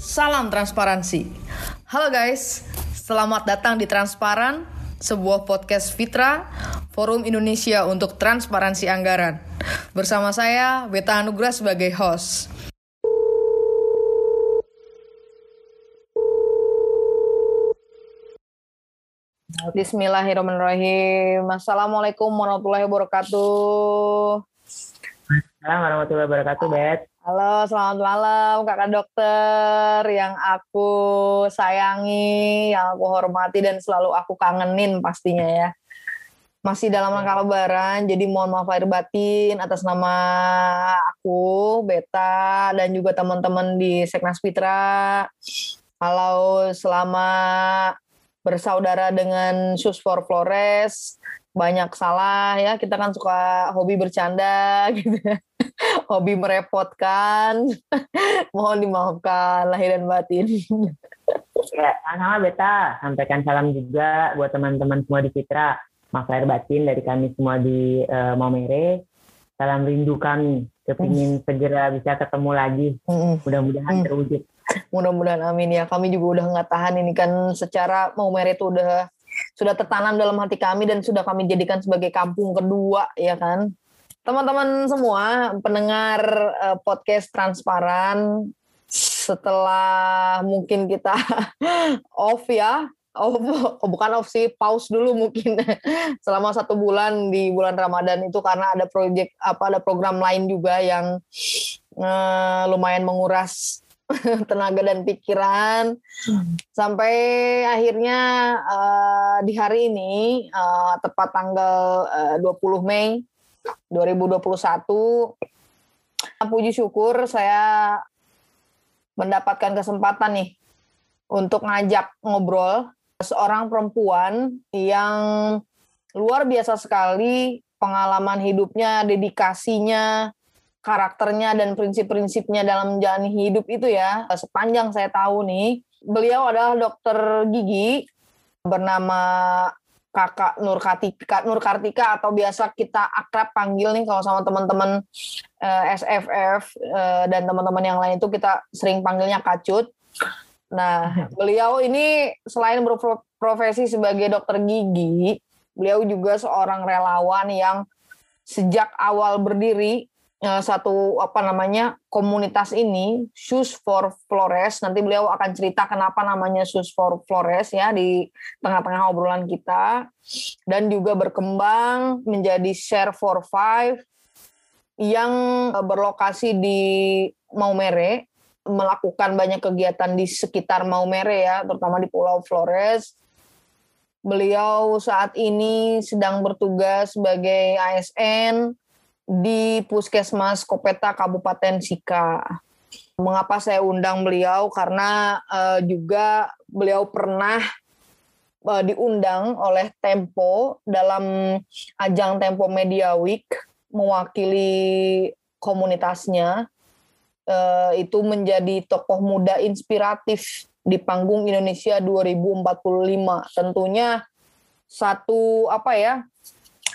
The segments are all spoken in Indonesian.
Salam transparansi. Halo guys, selamat datang di Transparan, sebuah podcast Fitra, Forum Indonesia untuk Transparansi Anggaran. Bersama saya, Beta Anugrah sebagai host. Bismillahirrahmanirrahim. Assalamualaikum warahmatullahi wabarakatuh. Assalamualaikum warahmatullahi wabarakatuh, Bet. Halo, selamat malam kakak dokter yang aku sayangi, yang aku hormati dan selalu aku kangenin pastinya ya. Masih dalam rangka lebaran, jadi mohon maaf lahir batin atas nama aku, Beta, dan juga teman-teman di Seknas Fitra. Halo, selama bersaudara dengan Sus for Flores, banyak salah ya, kita kan suka hobi bercanda gitu ya hobi merepotkan. Mohon dimaafkan lahir dan batin. Ya, sama Beta. Sampaikan salam juga buat teman-teman semua di Citra. Maaf lahir batin dari kami semua di uh, Maumere. Salam rindu kami. Kepingin mm. segera bisa ketemu lagi. Mm. Mudah-mudahan mm. terwujud. Mudah-mudahan amin. Ya. Kami juga udah nggak tahan ini kan. Secara Maumere itu udah sudah tertanam dalam hati kami dan sudah kami jadikan sebagai kampung kedua ya kan? Teman-teman semua pendengar uh, podcast transparan setelah mungkin kita off ya oh, oh bukan off sih pause dulu mungkin. Selama satu bulan di bulan Ramadan itu karena ada proyek apa ada program lain juga yang uh, lumayan menguras tenaga dan pikiran. Sampai akhirnya uh, di hari ini uh, tepat tanggal uh, 20 Mei 2021 puji syukur saya mendapatkan kesempatan nih untuk ngajak ngobrol seorang perempuan yang luar biasa sekali pengalaman hidupnya, dedikasinya, karakternya dan prinsip-prinsipnya dalam menjalani hidup itu ya. Sepanjang saya tahu nih, beliau adalah dokter gigi bernama kakak Nur Kartika, Nur Kartika atau biasa kita akrab panggil nih kalau sama teman-teman eh, SFF eh, dan teman-teman yang lain itu kita sering panggilnya Kacut. Nah, beliau ini selain berprofesi sebagai dokter gigi, beliau juga seorang relawan yang sejak awal berdiri satu apa namanya komunitas ini Shoes for Flores nanti beliau akan cerita kenapa namanya Shoes for Flores ya di tengah-tengah obrolan kita. Dan juga berkembang menjadi Share for Five yang uh, berlokasi di Maumere melakukan banyak kegiatan di sekitar Maumere ya terutama di Pulau Flores. Beliau saat ini sedang bertugas sebagai ASN di Puskesmas Kopeta Kabupaten Sika. Mengapa saya undang beliau? Karena uh, juga beliau pernah uh, diundang oleh Tempo dalam ajang Tempo Media Week mewakili komunitasnya. Uh, itu menjadi tokoh muda inspiratif di panggung Indonesia 2045. Tentunya satu apa ya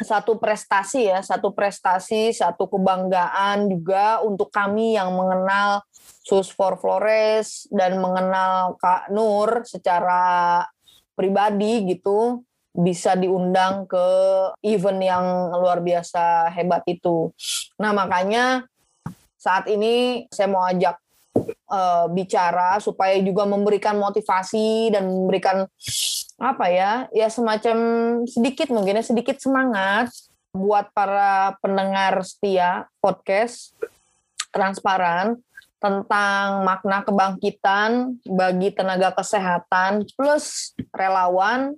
satu prestasi ya, satu prestasi, satu kebanggaan juga untuk kami yang mengenal Sus for Flores dan mengenal Kak Nur secara pribadi gitu bisa diundang ke event yang luar biasa hebat itu. Nah, makanya saat ini saya mau ajak uh, bicara supaya juga memberikan motivasi dan memberikan apa ya ya semacam sedikit mungkin ya sedikit semangat buat para pendengar setia podcast transparan tentang makna kebangkitan bagi tenaga kesehatan plus relawan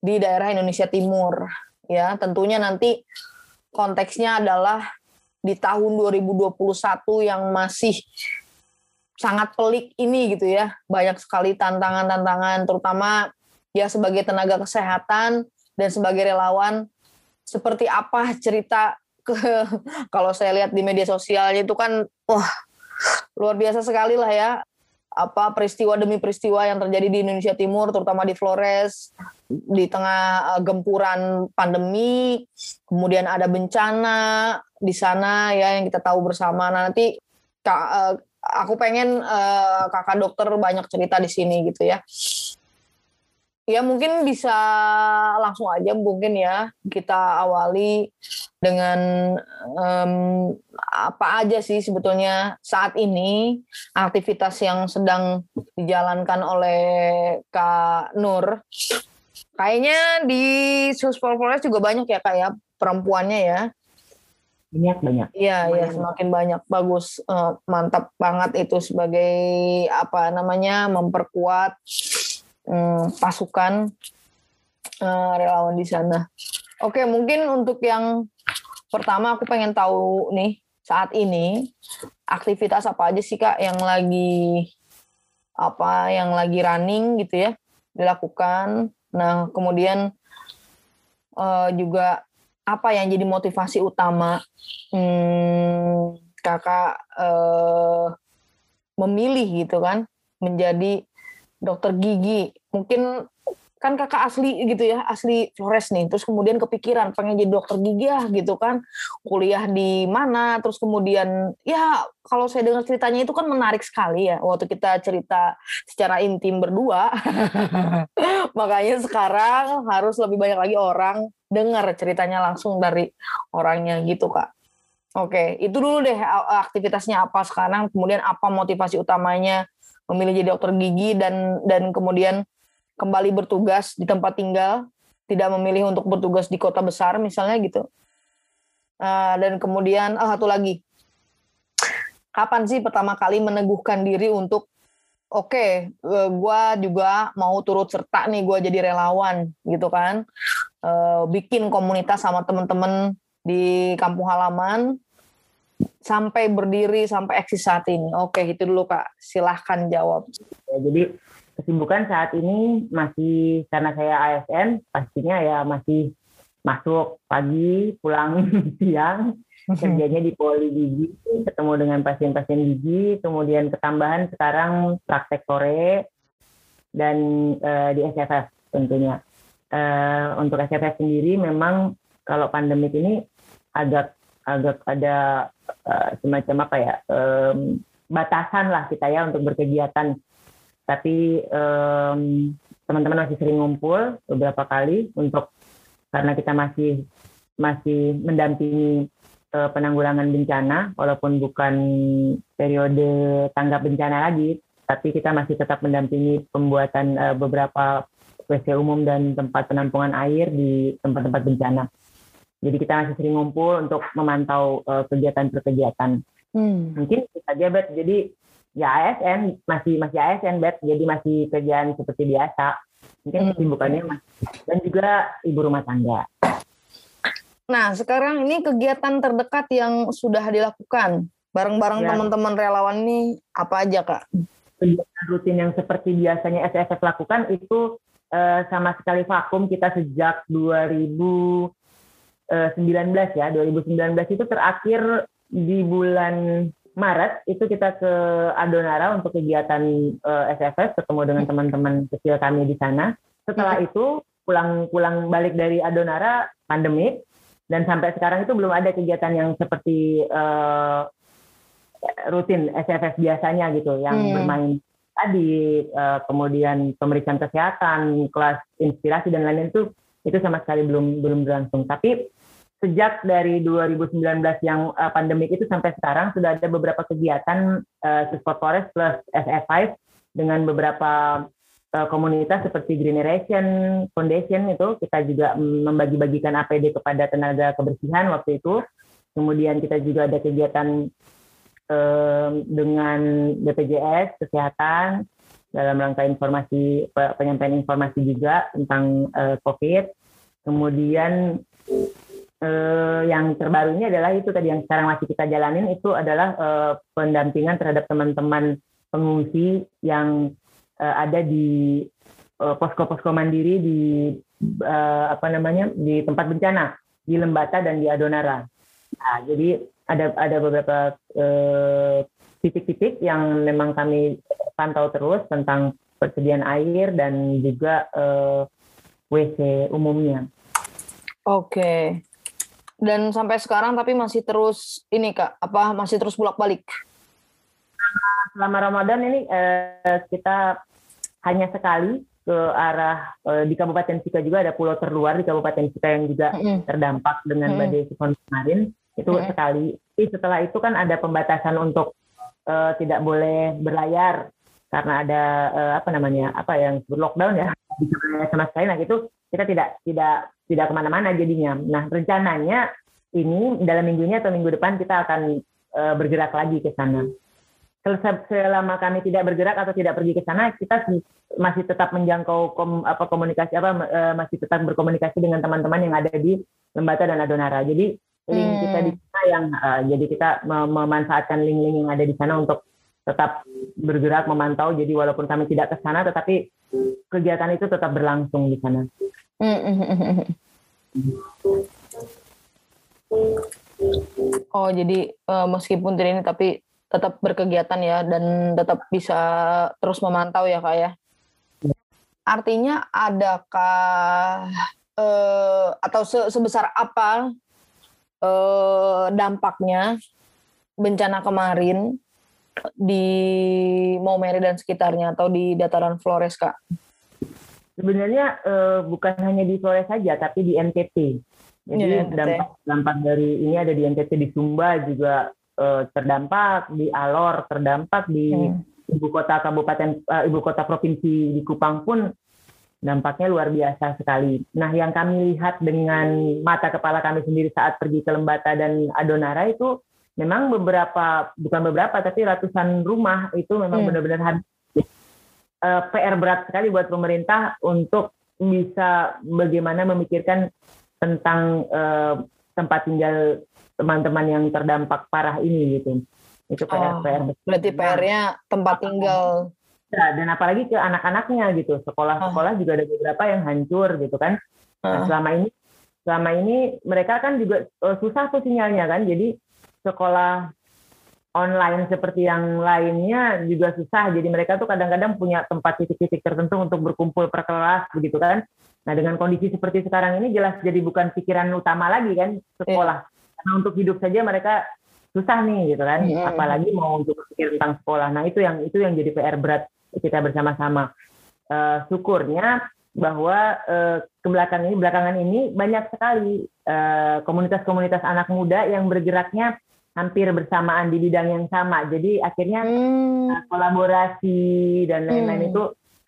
di daerah Indonesia Timur ya. Tentunya nanti konteksnya adalah di tahun 2021 yang masih sangat pelik ini gitu ya. Banyak sekali tantangan-tantangan terutama ya sebagai tenaga kesehatan dan sebagai relawan seperti apa cerita ke kalau saya lihat di media sosialnya itu kan wah luar biasa sekali lah ya apa peristiwa demi peristiwa yang terjadi di Indonesia Timur, terutama di Flores, di tengah uh, gempuran pandemi, kemudian ada bencana di sana ya yang kita tahu bersama. Nah, nanti uh, aku pengen uh, kakak dokter banyak cerita di sini gitu ya. Ya mungkin bisa langsung aja mungkin ya kita awali dengan um, apa aja sih sebetulnya saat ini aktivitas yang sedang dijalankan oleh Kak Nur. Kayaknya di Suspol Forest juga banyak ya kayak ya, perempuannya ya. Banyak banyak. Iya iya semakin banyak bagus uh, mantap banget itu sebagai apa namanya memperkuat hmm, pasukan uh, relawan di sana. Oke, mungkin untuk yang pertama aku pengen tahu nih saat ini aktivitas apa aja sih kak yang lagi apa yang lagi running gitu ya dilakukan. Nah kemudian uh, juga apa yang jadi motivasi utama hmm, kakak uh, memilih gitu kan menjadi dokter gigi. Mungkin kan kakak asli gitu ya asli Flores nih. Terus kemudian kepikiran pengen jadi dokter gigi ya gitu kan. Kuliah di mana terus kemudian ya kalau saya dengar ceritanya itu kan menarik sekali ya waktu kita cerita secara intim berdua. Makanya sekarang harus lebih banyak lagi orang dengar ceritanya langsung dari orangnya gitu kak. Oke, itu dulu deh aktivitasnya apa sekarang, kemudian apa motivasi utamanya memilih jadi dokter gigi dan dan kemudian kembali bertugas di tempat tinggal, tidak memilih untuk bertugas di kota besar misalnya gitu. Uh, dan kemudian oh, satu lagi, kapan sih pertama kali meneguhkan diri untuk oke, okay, uh, gue juga mau turut serta nih gue jadi relawan gitu kan, uh, bikin komunitas sama temen-temen di kampung halaman sampai berdiri sampai eksis saat ini? Oke, itu dulu Kak. Silahkan jawab. Ya, jadi kesibukan saat ini masih karena saya ASN, pastinya ya masih masuk pagi, pulang siang, kerjanya di poli gigi, ketemu dengan pasien-pasien gigi, kemudian ketambahan sekarang praktek sore dan uh, di SFF tentunya. Uh, untuk SFF sendiri memang kalau pandemik ini agak agak ada uh, semacam apa ya um, batasan lah kita ya untuk berkegiatan tapi um, teman-teman masih sering ngumpul beberapa kali untuk karena kita masih masih mendampingi uh, penanggulangan bencana walaupun bukan periode tanggap bencana lagi tapi kita masih tetap mendampingi pembuatan uh, beberapa WC umum dan tempat penampungan air di tempat-tempat bencana. Jadi kita masih sering ngumpul untuk memantau uh, kegiatan-perkegiatan. Hmm. Mungkin saja bet. Jadi ya ASN masih masih ASN bet. Jadi masih kerjaan seperti biasa. Mungkin hmm. kesibukannya masih dan juga ibu rumah tangga. Nah sekarang ini kegiatan terdekat yang sudah dilakukan bareng-bareng ya. teman-teman relawan ini apa aja kak? Kegiatan rutin yang seperti biasanya SFF lakukan itu uh, sama sekali vakum kita sejak 2000 19 eh, ya 2019 itu terakhir di bulan Maret itu kita ke Adonara untuk kegiatan uh, eh, SFS ketemu dengan teman-teman kecil kami di sana. Setelah hmm. itu pulang-pulang balik dari Adonara pandemik dan sampai sekarang itu belum ada kegiatan yang seperti uh, rutin SFS biasanya gitu yang hmm. bermain tadi uh, kemudian pemeriksaan kesehatan, kelas inspirasi dan lain-lain itu itu sama sekali belum belum berlangsung. Tapi sejak dari 2019 yang uh, pandemik itu sampai sekarang sudah ada beberapa kegiatan uh, Support Forest plus SF5 dengan beberapa uh, komunitas seperti Generation Foundation itu kita juga membagi-bagikan APD kepada tenaga kebersihan waktu itu. Kemudian kita juga ada kegiatan uh, dengan BPJS kesehatan dalam rangka informasi penyampaian informasi juga tentang uh, COVID. Kemudian eh, yang terbaru ini adalah itu tadi yang sekarang masih kita jalanin itu adalah eh, pendampingan terhadap teman-teman pengungsi yang eh, ada di eh, posko-posko mandiri di eh, apa namanya di tempat bencana di Lembata dan di Adonara. Nah, jadi ada ada beberapa eh, titik-titik yang memang kami pantau terus tentang persediaan air dan juga WC umumnya. Oke. Dan sampai sekarang tapi masih terus ini kak, apa masih terus bolak-balik? Selama Ramadan ini uh, kita hanya sekali ke arah uh, di Kabupaten Sika juga ada pulau terluar di Kabupaten Sika yang juga mm -hmm. terdampak dengan mm -hmm. badai siklon kemarin itu mm -hmm. sekali. Tapi setelah itu kan ada pembatasan untuk uh, tidak boleh berlayar karena ada uh, apa namanya apa yang lockdown ya sama sekali. Nah itu kita tidak tidak tidak ke mana-mana jadinya. Nah rencananya ini dalam minggu ini atau minggu depan kita akan uh, bergerak lagi ke sana selama kami tidak bergerak atau tidak pergi ke sana, kita masih tetap menjangkau kom, apa komunikasi apa e, masih tetap berkomunikasi dengan teman-teman yang ada di Lembata dan Adonara. Jadi link hmm. kita di sana yang uh, jadi kita memanfaatkan link-link yang ada di sana untuk tetap bergerak memantau. Jadi walaupun kami tidak ke sana, tetapi kegiatan itu tetap berlangsung di sana. Oh jadi uh, meskipun tidak ini tapi tetap berkegiatan ya dan tetap bisa terus memantau ya kak ya. Artinya adakah eh, atau se sebesar apa eh, dampaknya bencana kemarin di Maumere dan sekitarnya atau di dataran Flores kak? Sebenarnya eh, bukan hanya di Flores saja tapi di NTT. Jadi ya, dampak dampak dari ini ada di NTT di Sumba juga uh, terdampak di Alor, terdampak di hmm. ibu kota kabupaten uh, ibu kota provinsi di Kupang pun dampaknya luar biasa sekali. Nah, yang kami lihat dengan mata kepala kami sendiri saat pergi ke Lembata dan Adonara itu memang beberapa bukan beberapa tapi ratusan rumah itu memang hmm. benar-benar habis. Uh, eh, PR berat sekali buat pemerintah untuk bisa bagaimana memikirkan tentang uh, tempat tinggal teman-teman yang terdampak parah ini gitu. Itu PR oh, PR. Berarti PR-nya tempat tinggal. Ya, dan apalagi ke anak-anaknya gitu. Sekolah-sekolah oh. juga ada beberapa yang hancur gitu kan. Nah, selama ini selama ini mereka kan juga uh, susah tuh sinyalnya kan. Jadi sekolah online seperti yang lainnya juga susah. Jadi mereka tuh kadang-kadang punya tempat titik-titik tertentu untuk berkumpul per kelas begitu kan. Nah dengan kondisi seperti sekarang ini jelas jadi bukan pikiran utama lagi kan sekolah. Yeah. Karena untuk hidup saja mereka susah nih gitu kan, hmm. apalagi mau untuk berpikir tentang sekolah. Nah itu yang itu yang jadi PR berat kita bersama-sama. Uh, syukurnya bahwa uh, ke belakang ini belakangan ini banyak sekali komunitas eh, komunitas-komunitas anak muda yang bergeraknya hampir bersamaan di bidang yang sama. Jadi akhirnya hmm. uh, kolaborasi dan lain-lain hmm. itu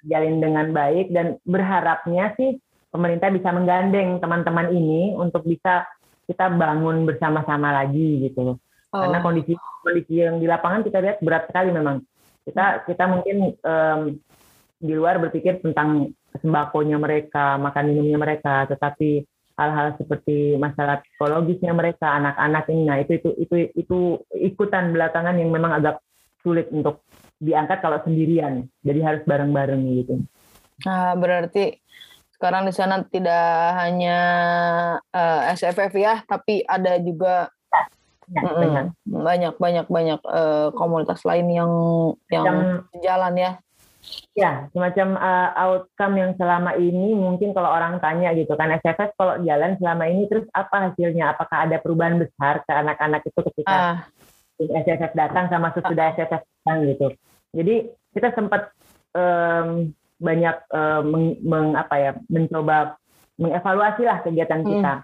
jalin dengan baik dan berharapnya sih pemerintah bisa menggandeng teman-teman ini untuk bisa kita bangun bersama-sama lagi gitu. Oh. Karena kondisi kondisi yang di lapangan kita lihat berat sekali memang. Kita kita mungkin um, di luar berpikir tentang sembakonya mereka, makan minumnya mereka, tetapi hal-hal seperti masalah psikologisnya mereka, anak-anak ini, nah itu itu itu itu ikutan belakangan yang memang agak sulit untuk diangkat kalau sendirian. Jadi harus bareng-bareng gitu. Nah, berarti sekarang di sana tidak hanya uh, eh, SFF ya, tapi ada juga ya, banyak banyak banyak uh, komunitas lain yang yang, yang jalan ya. Ya, semacam uh, outcome yang selama ini mungkin kalau orang tanya gitu kan SFF kalau jalan selama ini terus apa hasilnya? Apakah ada perubahan besar ke anak-anak itu ketika uh. SFF datang sama sesudah SFF datang gitu? Jadi kita sempat um, banyak uh, meng, meng, apa ya mencoba mengevaluasi lah kegiatan hmm. kita.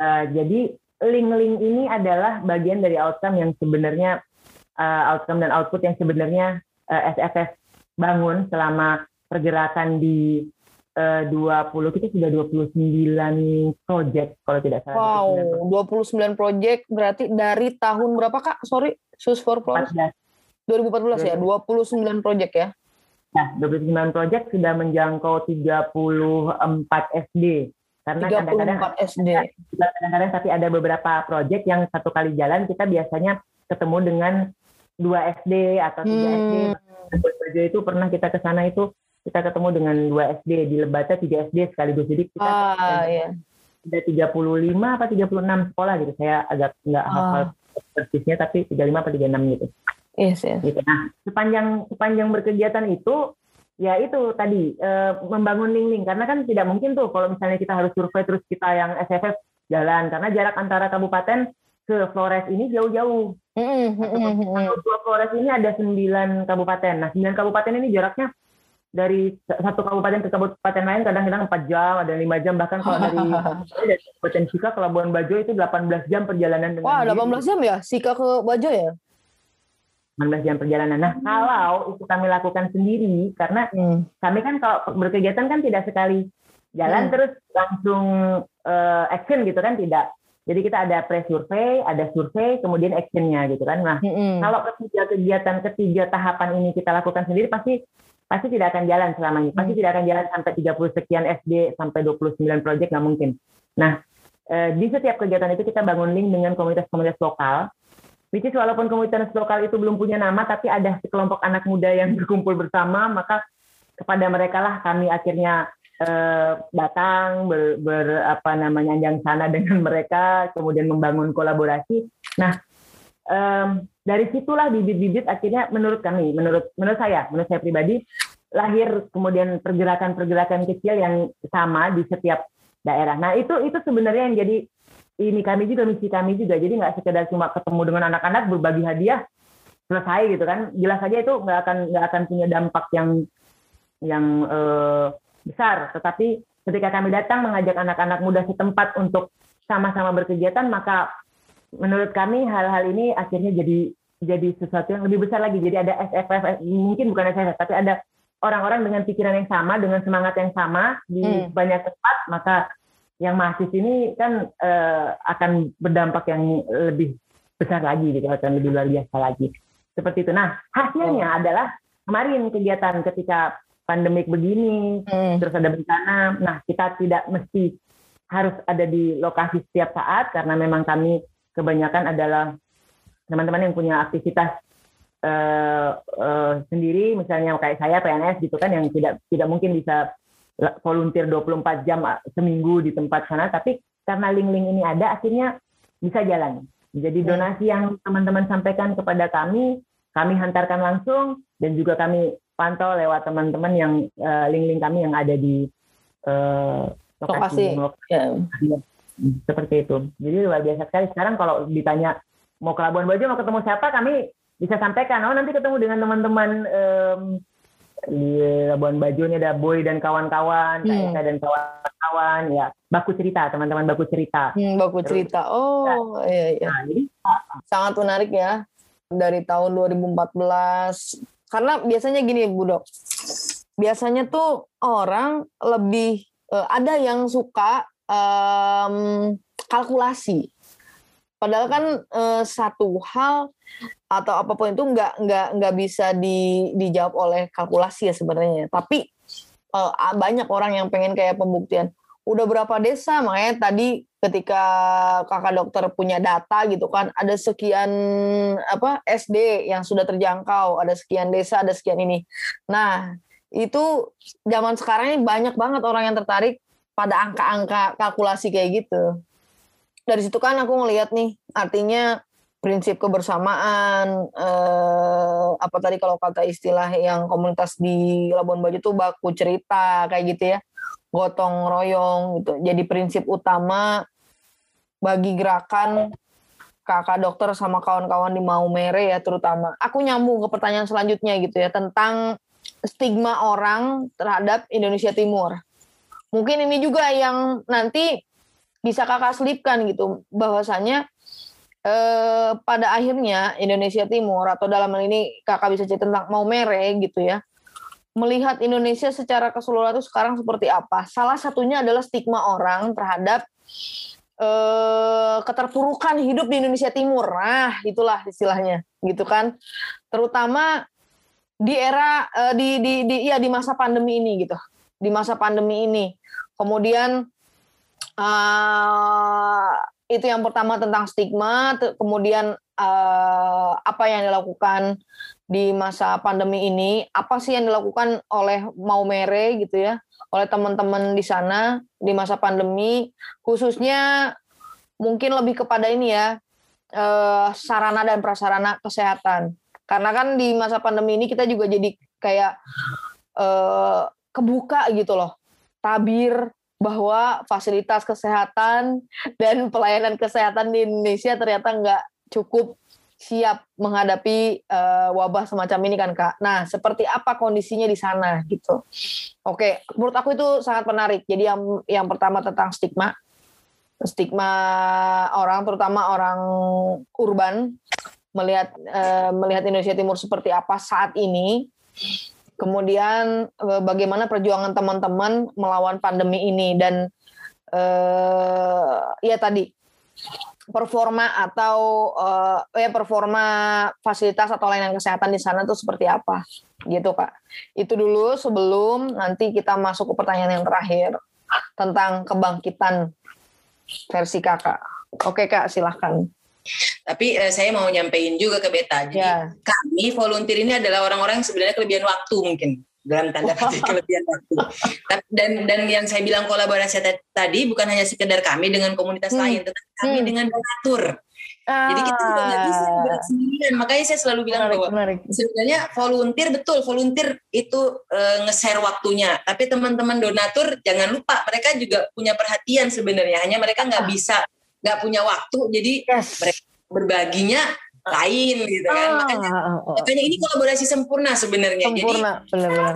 Uh, jadi link-link ini adalah bagian dari outcome yang sebenarnya uh, outcome dan output yang sebenarnya uh, SFS bangun selama pergerakan di uh, 20 kita sudah 29 project kalau tidak salah. Wow, 29 project berarti dari tahun berapa Kak? Sorry, Sus for Plus. 2014 ya, 29 project ya. Nah, 29 proyek sudah menjangkau 34 SD. Karena kadang-kadang SD. Kadang-kadang tapi ada beberapa proyek yang satu kali jalan kita biasanya ketemu dengan dua SD atau tiga hmm. SD. Baju itu pernah kita ke sana itu kita ketemu dengan dua SD di Lebata tiga SD sekaligus. Jadi kita ah, iya. ada 35 apa 36 sekolah gitu. Saya agak nggak ah. hafal persisnya tapi 35 apa 36 gitu. Yes, yes. Gitu. Nah, sepanjang sepanjang berkegiatan itu ya itu tadi e, membangun link-link karena kan tidak mungkin tuh kalau misalnya kita harus survei terus kita yang SFF jalan karena jarak antara kabupaten ke Flores ini jauh-jauh. Mm-hmm. Flores ini ada sembilan kabupaten. Nah, sembilan kabupaten ini jaraknya dari satu kabupaten ke kabupaten lain kadang-kadang empat jam, ada lima jam bahkan kalau dari dari Kabupaten Sika ke Labuan Bajo itu 18 jam perjalanan dengan Wah, 18 jam ya Sika ke Bajo ya? 19 jam perjalanan. Nah, hmm. kalau itu kami lakukan sendiri karena hmm. kami kan kalau berkegiatan kan tidak sekali jalan hmm. terus langsung uh, action gitu kan tidak. Jadi kita ada pre-survey, ada survei, kemudian actionnya gitu kan. Nah, hmm. kalau ketiga kegiatan ketiga tahapan ini kita lakukan sendiri pasti pasti tidak akan jalan selama ini. Pasti hmm. tidak akan jalan sampai 30 sekian SD sampai 29 proyek nggak mungkin. Nah, eh, di setiap kegiatan itu kita bangun link dengan komunitas-komunitas lokal. Which is walaupun komunitas lokal itu belum punya nama, tapi ada sekelompok anak muda yang berkumpul bersama, maka kepada mereka lah kami akhirnya eh, datang ber, ber apa namanya yang sana dengan mereka, kemudian membangun kolaborasi. Nah, um, dari situlah bibit-bibit akhirnya menurut kami, menurut menurut saya, menurut saya pribadi lahir kemudian pergerakan-pergerakan kecil yang sama di setiap daerah. Nah itu itu sebenarnya yang jadi ini kami juga misi kami juga. Jadi nggak sekedar cuma ketemu dengan anak-anak berbagi hadiah selesai gitu kan. Jelas saja itu nggak akan nggak akan punya dampak yang yang eh, besar. Tetapi ketika kami datang mengajak anak-anak muda setempat untuk sama-sama berkegiatan maka menurut kami hal-hal ini akhirnya jadi jadi sesuatu yang lebih besar lagi. Jadi ada SFF, mungkin bukan SFF, tapi ada orang-orang dengan pikiran yang sama, dengan semangat yang sama di hmm. banyak tempat, maka yang mahasiswa ini kan uh, akan berdampak yang lebih besar lagi, gitu, akan lebih luar biasa lagi. Seperti itu. Nah, hasilnya oh. adalah kemarin kegiatan ketika pandemik begini, hmm. terus ada bencana. Nah, kita tidak mesti harus ada di lokasi setiap saat karena memang kami kebanyakan adalah teman-teman yang punya aktivitas uh, uh, sendiri, misalnya kayak saya PNS gitu kan yang tidak tidak mungkin bisa volunteer 24 jam seminggu di tempat sana, tapi karena link-link ini ada, akhirnya bisa jalan. Jadi hmm. donasi yang teman-teman sampaikan kepada kami, kami hantarkan langsung dan juga kami pantau lewat teman-teman yang link-link uh, kami yang ada di uh, lokasi. lokasi. Yeah. Seperti itu. Jadi luar biasa sekali. Sekarang kalau ditanya mau ke Labuan Bajo, mau ketemu siapa, kami bisa sampaikan. Oh nanti ketemu dengan teman-teman um, di Labuan Bajo ini ada Boy dan kawan-kawan, hmm. dan kawan-kawan, ya baku cerita, teman-teman baku cerita. Hmm, baku Terus, cerita. Oh, ya. iya iya. Nah, jadi sangat menarik ya dari tahun 2014. Karena biasanya gini, Bu Dok. Biasanya tuh orang lebih uh, ada yang suka um, kalkulasi. Padahal kan uh, satu hal atau apa pun itu nggak nggak nggak bisa di, dijawab oleh kalkulasi ya sebenarnya. Tapi uh, banyak orang yang pengen kayak pembuktian. Udah berapa desa makanya tadi ketika kakak dokter punya data gitu kan ada sekian apa SD yang sudah terjangkau, ada sekian desa, ada sekian ini. Nah, itu zaman sekarang ini banyak banget orang yang tertarik pada angka-angka kalkulasi kayak gitu. Dari situ kan aku ngelihat nih, artinya prinsip kebersamaan, eh, apa tadi kalau kata istilah yang komunitas di Labuan Bajo tuh baku cerita kayak gitu ya, gotong royong gitu. Jadi prinsip utama bagi gerakan kakak dokter sama kawan-kawan di Maumere ya terutama. Aku nyambung ke pertanyaan selanjutnya gitu ya tentang stigma orang terhadap Indonesia Timur mungkin ini juga yang nanti bisa kakak selipkan gitu bahwasanya eh, pada akhirnya Indonesia Timur atau dalam hal ini kakak bisa cerita tentang mau mere gitu ya melihat Indonesia secara keseluruhan itu sekarang seperti apa. Salah satunya adalah stigma orang terhadap eh, keterpurukan hidup di Indonesia Timur. Nah itulah istilahnya gitu kan. Terutama di era eh, di di di ya di masa pandemi ini gitu. Di masa pandemi ini. Kemudian uh, itu yang pertama tentang stigma, kemudian uh, apa yang dilakukan di masa pandemi ini, apa sih yang dilakukan oleh Maumere gitu ya, oleh teman-teman di sana di masa pandemi, khususnya mungkin lebih kepada ini ya uh, sarana dan prasarana kesehatan, Karena kan di masa pandemi ini kita juga jadi kayak uh, kebuka gitu loh. Tabir bahwa fasilitas kesehatan dan pelayanan kesehatan di Indonesia ternyata nggak cukup siap menghadapi uh, wabah semacam ini kan kak. Nah seperti apa kondisinya di sana gitu? Oke, menurut aku itu sangat menarik. Jadi yang yang pertama tentang stigma, stigma orang terutama orang urban melihat uh, melihat Indonesia Timur seperti apa saat ini. Kemudian uh, bagaimana perjuangan teman-teman melawan pandemi ini dan uh, ya tadi performa atau uh, ya performa fasilitas atau layanan kesehatan di sana tuh seperti apa? Gitu kak. Itu dulu sebelum nanti kita masuk ke pertanyaan yang terakhir tentang kebangkitan versi kakak. Oke kak silahkan tapi eh, saya mau nyampein juga ke beta jadi ya. kami volunteer ini adalah orang-orang yang sebenarnya kelebihan waktu mungkin dalam tanda petik kelebihan waktu. Dan dan yang saya bilang kolaborasi tadi bukan hanya sekedar kami dengan komunitas hmm. lain, tetapi kami hmm. dengan donatur. Ah. Jadi kita juga nggak bisa ah. berat sendirian. Makanya saya selalu bilang menarik, bahwa menarik. sebenarnya volunteer betul, volunteer itu e, nge-share waktunya. Tapi teman-teman donatur jangan lupa mereka juga punya perhatian sebenarnya. Hanya mereka nggak ah. bisa, nggak punya waktu. Jadi yes. mereka berbaginya lain gitu kan. Ah, makanya, ah, ah, ah. makanya ini kolaborasi sempurna sebenarnya. Sempurna, Jadi benar-benar.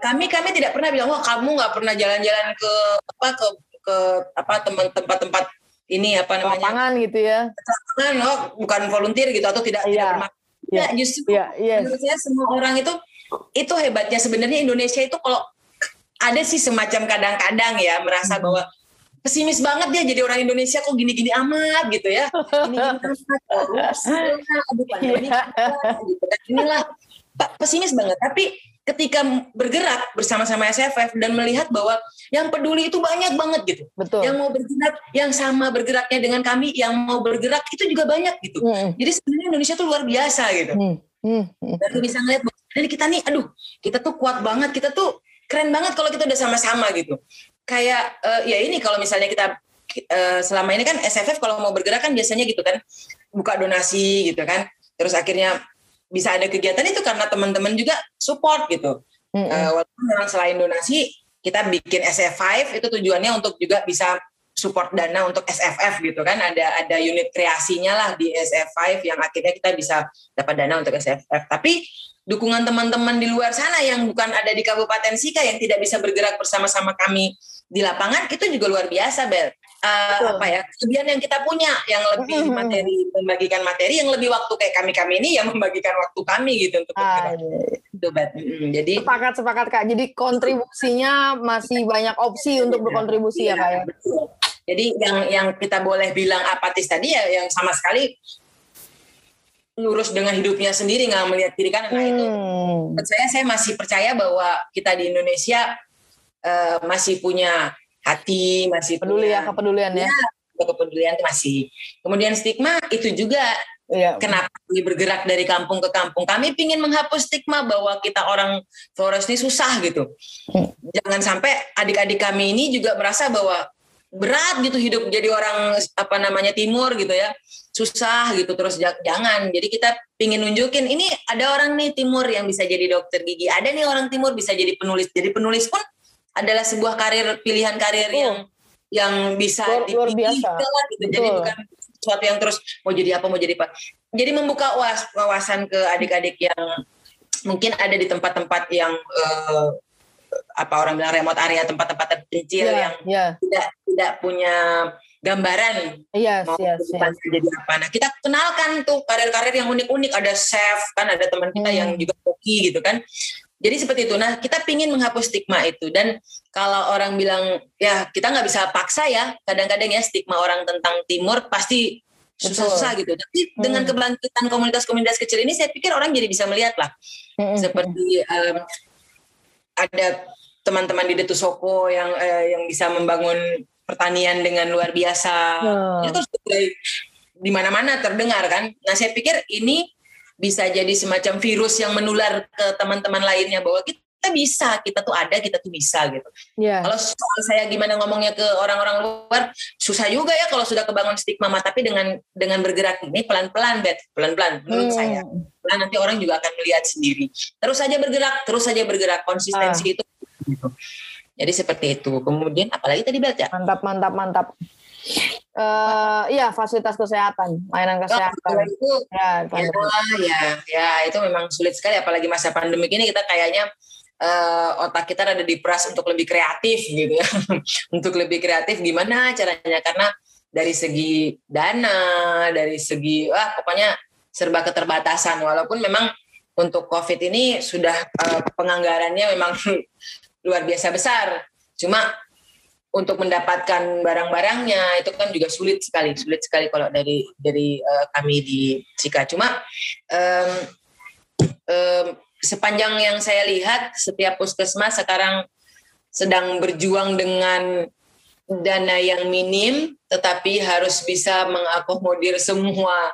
Kami kami tidak pernah bilang wah kamu nggak pernah jalan-jalan ke apa ke ke apa teman tempat-tempat ini apa namanya? Lapangan gitu ya. Lapangan, oh, bukan volunteer gitu atau tidak yeah. tidak. Ya, yeah. justru yeah, yes. menurut saya semua orang itu itu hebatnya sebenarnya Indonesia itu kalau ada sih semacam kadang-kadang ya merasa hmm. bahwa pesimis banget dia jadi orang Indonesia kok gini-gini amat gitu ya. Ini gini gitu kan. Inilah pesimis banget. Tapi ketika bergerak bersama-sama SFF dan melihat bahwa yang peduli itu banyak banget gitu. Betul. Yang mau bergerak, yang sama bergeraknya dengan kami, yang mau bergerak itu juga banyak gitu. Hmm. Jadi sebenarnya Indonesia tuh luar biasa gitu. Hmm. Hmm. Dan bisa ngeliat bahwa kita nih, aduh, kita tuh kuat banget, kita tuh keren banget kalau kita udah sama-sama gitu kayak uh, ya ini kalau misalnya kita uh, selama ini kan SFF kalau mau bergerak kan biasanya gitu kan buka donasi gitu kan. Terus akhirnya bisa ada kegiatan itu karena teman-teman juga support gitu. Mm -hmm. uh, walaupun memang selain donasi kita bikin SF5 itu tujuannya untuk juga bisa support dana untuk SFF gitu kan. Ada ada unit kreasinya lah di SF5 yang akhirnya kita bisa dapat dana untuk SFF tapi dukungan teman-teman di luar sana yang bukan ada di Kabupaten Sika yang tidak bisa bergerak bersama-sama kami di lapangan itu juga luar biasa Bel. Uh, apa ya kelebihan yang kita punya yang lebih materi membagikan materi yang lebih waktu kayak kami kami ini yang membagikan waktu kami gitu untuk ah, iya. itu jadi sepakat sepakat kak. Jadi kontribusinya masih banyak opsi untuk berkontribusi ya, ya kak ya? jadi yang yang kita boleh bilang apatis tadi ya yang sama sekali lurus dengan hidupnya sendiri nggak melihat kiri kanan nah itu hmm. saya saya masih percaya bahwa kita di Indonesia uh, masih punya hati, masih peduli punya, ya kepedulian ya. ya. Kepedulian itu masih. Kemudian stigma itu juga Ya. Kenapa kami bergerak dari kampung ke kampung? Kami ingin menghapus stigma bahwa kita orang Flores ini susah gitu. Hmm. Jangan sampai adik-adik kami ini juga merasa bahwa berat gitu hidup jadi orang apa namanya timur gitu ya susah gitu terus jangan jadi kita pingin nunjukin ini ada orang nih timur yang bisa jadi dokter gigi ada nih orang timur bisa jadi penulis jadi penulis pun adalah sebuah karir pilihan karir yang yang bisa luar, luar biasa. Lah, gitu. Jadi bukan sesuatu yang terus mau jadi apa mau jadi apa. Jadi membuka was, wawasan ke adik-adik yang mungkin ada di tempat-tempat yang uh, apa orang bilang remote area tempat-tempat terpencil yeah, yang yeah. tidak tidak punya gambaran yes, mau yes, yes. jadi apa. Nah kita kenalkan tuh karir-karir yang unik-unik. Ada chef kan, ada teman kita hmm. yang juga koki gitu kan. Jadi seperti itu. Nah, kita pingin menghapus stigma itu. Dan kalau orang bilang, ya kita nggak bisa paksa ya. Kadang-kadang ya stigma orang tentang timur pasti susah-susah gitu. Tapi hmm. dengan kebangkitan komunitas-komunitas kecil ini, saya pikir orang jadi bisa melihat lah. Hmm. Seperti um, ada teman-teman di Detusoko yang uh, yang bisa membangun pertanian dengan luar biasa. Hmm. Itu di mana-mana terdengar kan. Nah, saya pikir ini bisa jadi semacam virus yang menular ke teman-teman lainnya bahwa kita kita bisa kita tuh ada kita tuh bisa gitu. Yeah. kalau soal saya gimana ngomongnya ke orang-orang luar susah juga ya kalau sudah kebangun stigma tapi dengan dengan bergerak ini pelan-pelan bet. Pelan-pelan menurut hmm. saya. Nah, nanti orang juga akan melihat sendiri. Terus saja bergerak terus saja bergerak. Konsistensi ah. itu gitu. jadi seperti itu. Kemudian apalagi tadi bet ya? Mantap mantap mantap. Uh, iya fasilitas kesehatan, layanan oh, kesehatan. Oh, itu ya, ya, ya, ya, itu memang sulit sekali. Apalagi masa pandemi ini kita kayaknya uh, otak kita ada diperas untuk lebih kreatif gitu ya. untuk lebih kreatif gimana caranya karena dari segi dana, dari segi wah pokoknya serba keterbatasan walaupun memang untuk Covid ini sudah uh, penganggarannya memang luar biasa besar. Cuma untuk mendapatkan barang-barangnya itu kan juga sulit sekali sulit sekali kalau dari dari uh, kami di Sika cuma um, um, sepanjang yang saya lihat setiap puskesmas sekarang sedang berjuang dengan dana yang minim tetapi harus bisa mengakomodir semua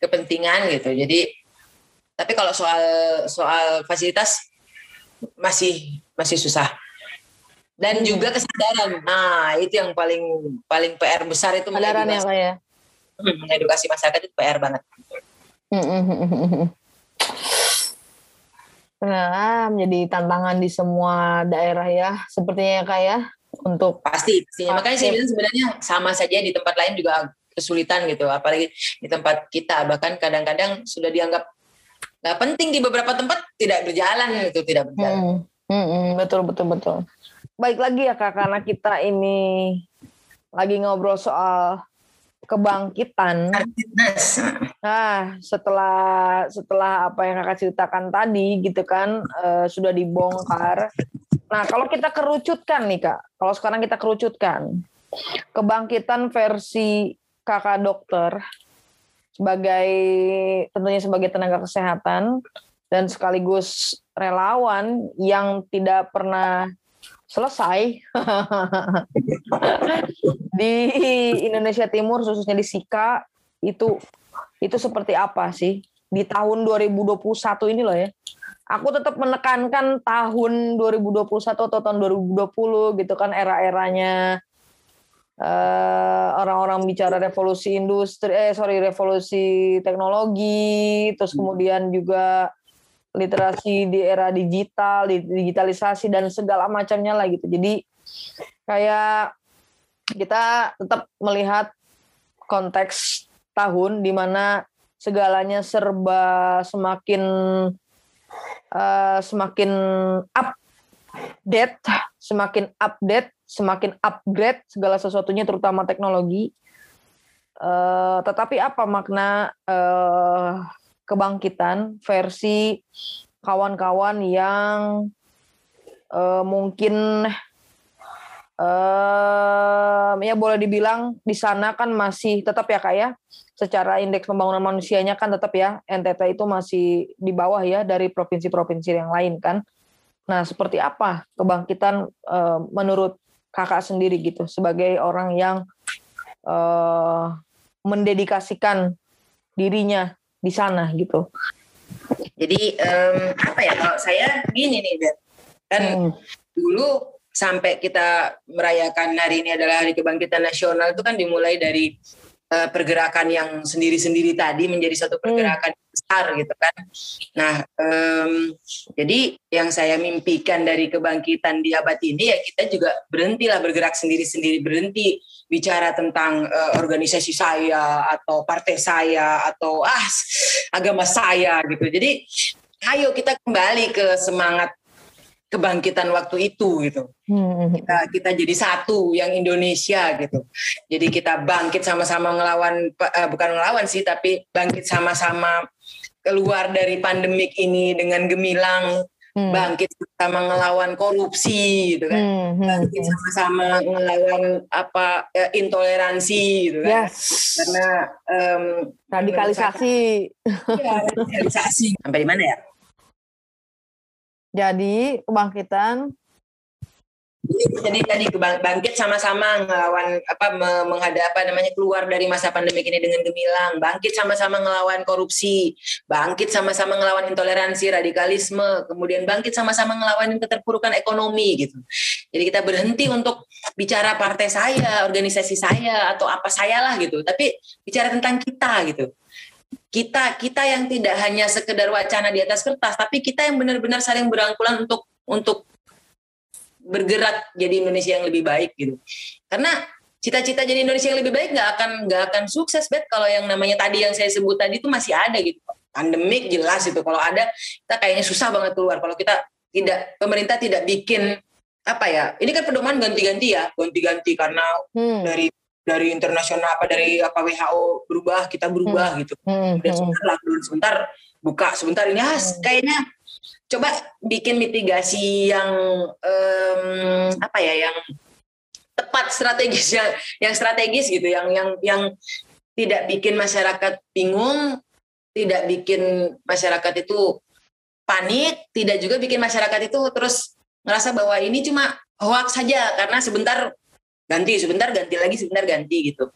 kepentingan gitu jadi tapi kalau soal soal fasilitas masih masih susah dan hmm. juga kesadaran. Nah, itu yang paling paling PR besar itu kesadaran ya, Kak ya. Mengedukasi masyarakat itu PR banget. Nah, menjadi tantangan di semua daerah ya, sepertinya ya Kak ya, untuk pasti, pastinya. Makanya saya bilang sebenarnya sama saja di tempat lain juga kesulitan gitu, apalagi di tempat kita bahkan kadang-kadang sudah dianggap nggak penting di beberapa tempat tidak berjalan itu tidak berjalan. Hmm, hmm, hmm, betul betul betul baik lagi ya kak karena kita ini lagi ngobrol soal kebangkitan. Nah, setelah setelah apa yang kakak ceritakan tadi gitu kan uh, sudah dibongkar. Nah, kalau kita kerucutkan nih kak, kalau sekarang kita kerucutkan kebangkitan versi kakak dokter sebagai tentunya sebagai tenaga kesehatan dan sekaligus relawan yang tidak pernah selesai di Indonesia Timur khususnya di Sika itu itu seperti apa sih di tahun 2021 ini loh ya. Aku tetap menekankan tahun 2021 atau tahun 2020 gitu kan era-eranya uh, orang-orang bicara revolusi industri eh sorry revolusi teknologi terus kemudian juga literasi di era digital, digitalisasi dan segala macamnya lah gitu. Jadi kayak kita tetap melihat konteks tahun di mana segalanya serba semakin uh, semakin update, semakin update, semakin upgrade segala sesuatunya terutama teknologi. Uh, tetapi apa makna uh, kebangkitan versi kawan-kawan yang uh, mungkin uh, ya boleh dibilang di sana kan masih tetap ya kak ya secara indeks pembangunan manusianya kan tetap ya NTT itu masih di bawah ya dari provinsi-provinsi yang lain kan. Nah seperti apa kebangkitan uh, menurut kakak sendiri gitu sebagai orang yang uh, mendedikasikan dirinya di sana gitu. Jadi um, apa ya kalau saya gini nih kan hmm. dulu sampai kita merayakan hari ini adalah Hari Kebangkitan Nasional itu kan dimulai dari uh, pergerakan yang sendiri-sendiri tadi menjadi satu hmm. pergerakan hmm. besar gitu kan. Nah, um, jadi yang saya mimpikan dari kebangkitan di abad ini ya kita juga berhentilah bergerak sendiri-sendiri berhenti bicara tentang uh, organisasi saya atau partai saya atau ah agama saya gitu. Jadi ayo kita kembali ke semangat kebangkitan waktu itu gitu. Hmm. Kita kita jadi satu yang Indonesia gitu. Jadi kita bangkit sama-sama ngelawan uh, bukan ngelawan sih tapi bangkit sama-sama keluar dari pandemik ini dengan gemilang hmm. bangkit sama ngelawan korupsi gitu kan hmm. hmm bangkit hmm. sama-sama ngelawan apa ya, intoleransi gitu kan yes. karena um, radikalisasi ya, radikalisasi sampai di mana ya jadi kebangkitan. Jadi tadi bangkit sama-sama ngelawan apa menghadap apa namanya keluar dari masa pandemi ini dengan gemilang. Bangkit sama-sama ngelawan korupsi. Bangkit sama-sama ngelawan intoleransi radikalisme. Kemudian bangkit sama-sama ngelawan keterpurukan ekonomi gitu. Jadi kita berhenti untuk bicara partai saya organisasi saya atau apa saya lah gitu. Tapi bicara tentang kita gitu kita kita yang tidak hanya sekedar wacana di atas kertas tapi kita yang benar-benar saling berangkulan untuk untuk bergerak jadi Indonesia yang lebih baik gitu. Karena cita-cita jadi Indonesia yang lebih baik nggak akan nggak akan sukses bet kalau yang namanya tadi yang saya sebut tadi itu masih ada gitu. Pandemik jelas itu kalau ada kita kayaknya susah banget keluar kalau kita tidak pemerintah tidak bikin apa ya ini kan pedoman ganti-ganti ya ganti-ganti karena hmm. dari dari internasional apa dari apa WHO berubah kita berubah hmm. gitu hmm. dan sebentar lah sebentar buka sebentar ini ah, hmm. kayaknya coba bikin mitigasi yang um, apa ya yang tepat strategis yang yang strategis gitu yang yang yang tidak bikin masyarakat bingung tidak bikin masyarakat itu panik tidak juga bikin masyarakat itu terus ngerasa bahwa ini cuma hoax saja karena sebentar ganti sebentar ganti lagi sebentar ganti gitu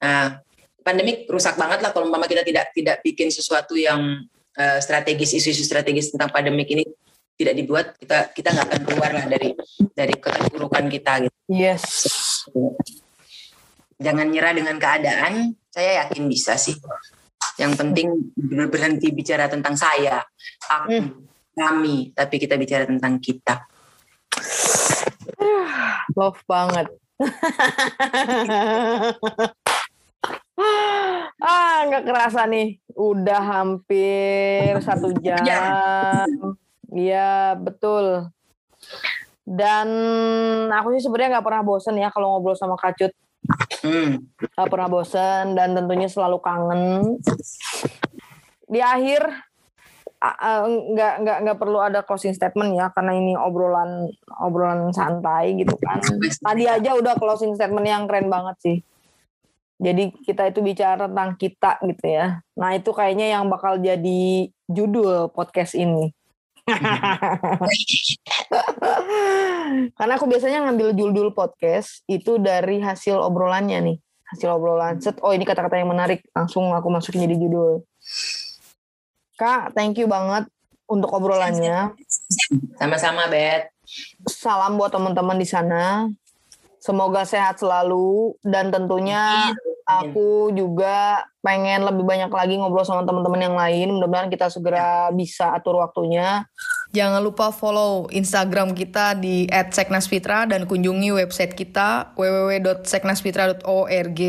nah pandemik rusak banget lah kalau mama kita tidak tidak bikin sesuatu yang uh, strategis isu-isu strategis tentang pandemik ini tidak dibuat kita kita nggak akan keluar lah dari dari keterpurukan kita gitu. Yes. Jangan nyerah dengan keadaan. Saya yakin bisa sih. Yang penting berhenti bicara tentang saya, aku, hmm. kami, tapi kita bicara tentang kita. Love banget. ah nggak kerasa nih. Udah hampir satu jam. Iya betul. Dan aku sih sebenarnya nggak pernah bosen ya kalau ngobrol sama Kacut hmm. Gak pernah bosen dan tentunya selalu kangen. Di akhir nggak uh, nggak nggak perlu ada closing statement ya karena ini obrolan obrolan santai gitu kan tadi aja udah closing statement yang keren banget sih jadi kita itu bicara tentang kita gitu ya. Nah itu kayaknya yang bakal jadi judul podcast ini. Karena aku biasanya ngambil judul podcast itu dari hasil obrolannya nih. Hasil obrolan. Set, oh ini kata-kata yang menarik. Langsung aku masukin jadi judul. Kak, thank you banget untuk obrolannya. Sama-sama, Bet. Salam buat teman-teman di sana. Semoga sehat selalu dan tentunya aku juga pengen lebih banyak lagi ngobrol sama teman-teman yang lain. Mudah-mudahan kita segera bisa atur waktunya. Jangan lupa follow Instagram kita di @seknaspitra dan kunjungi website kita www.seknaspitra.org.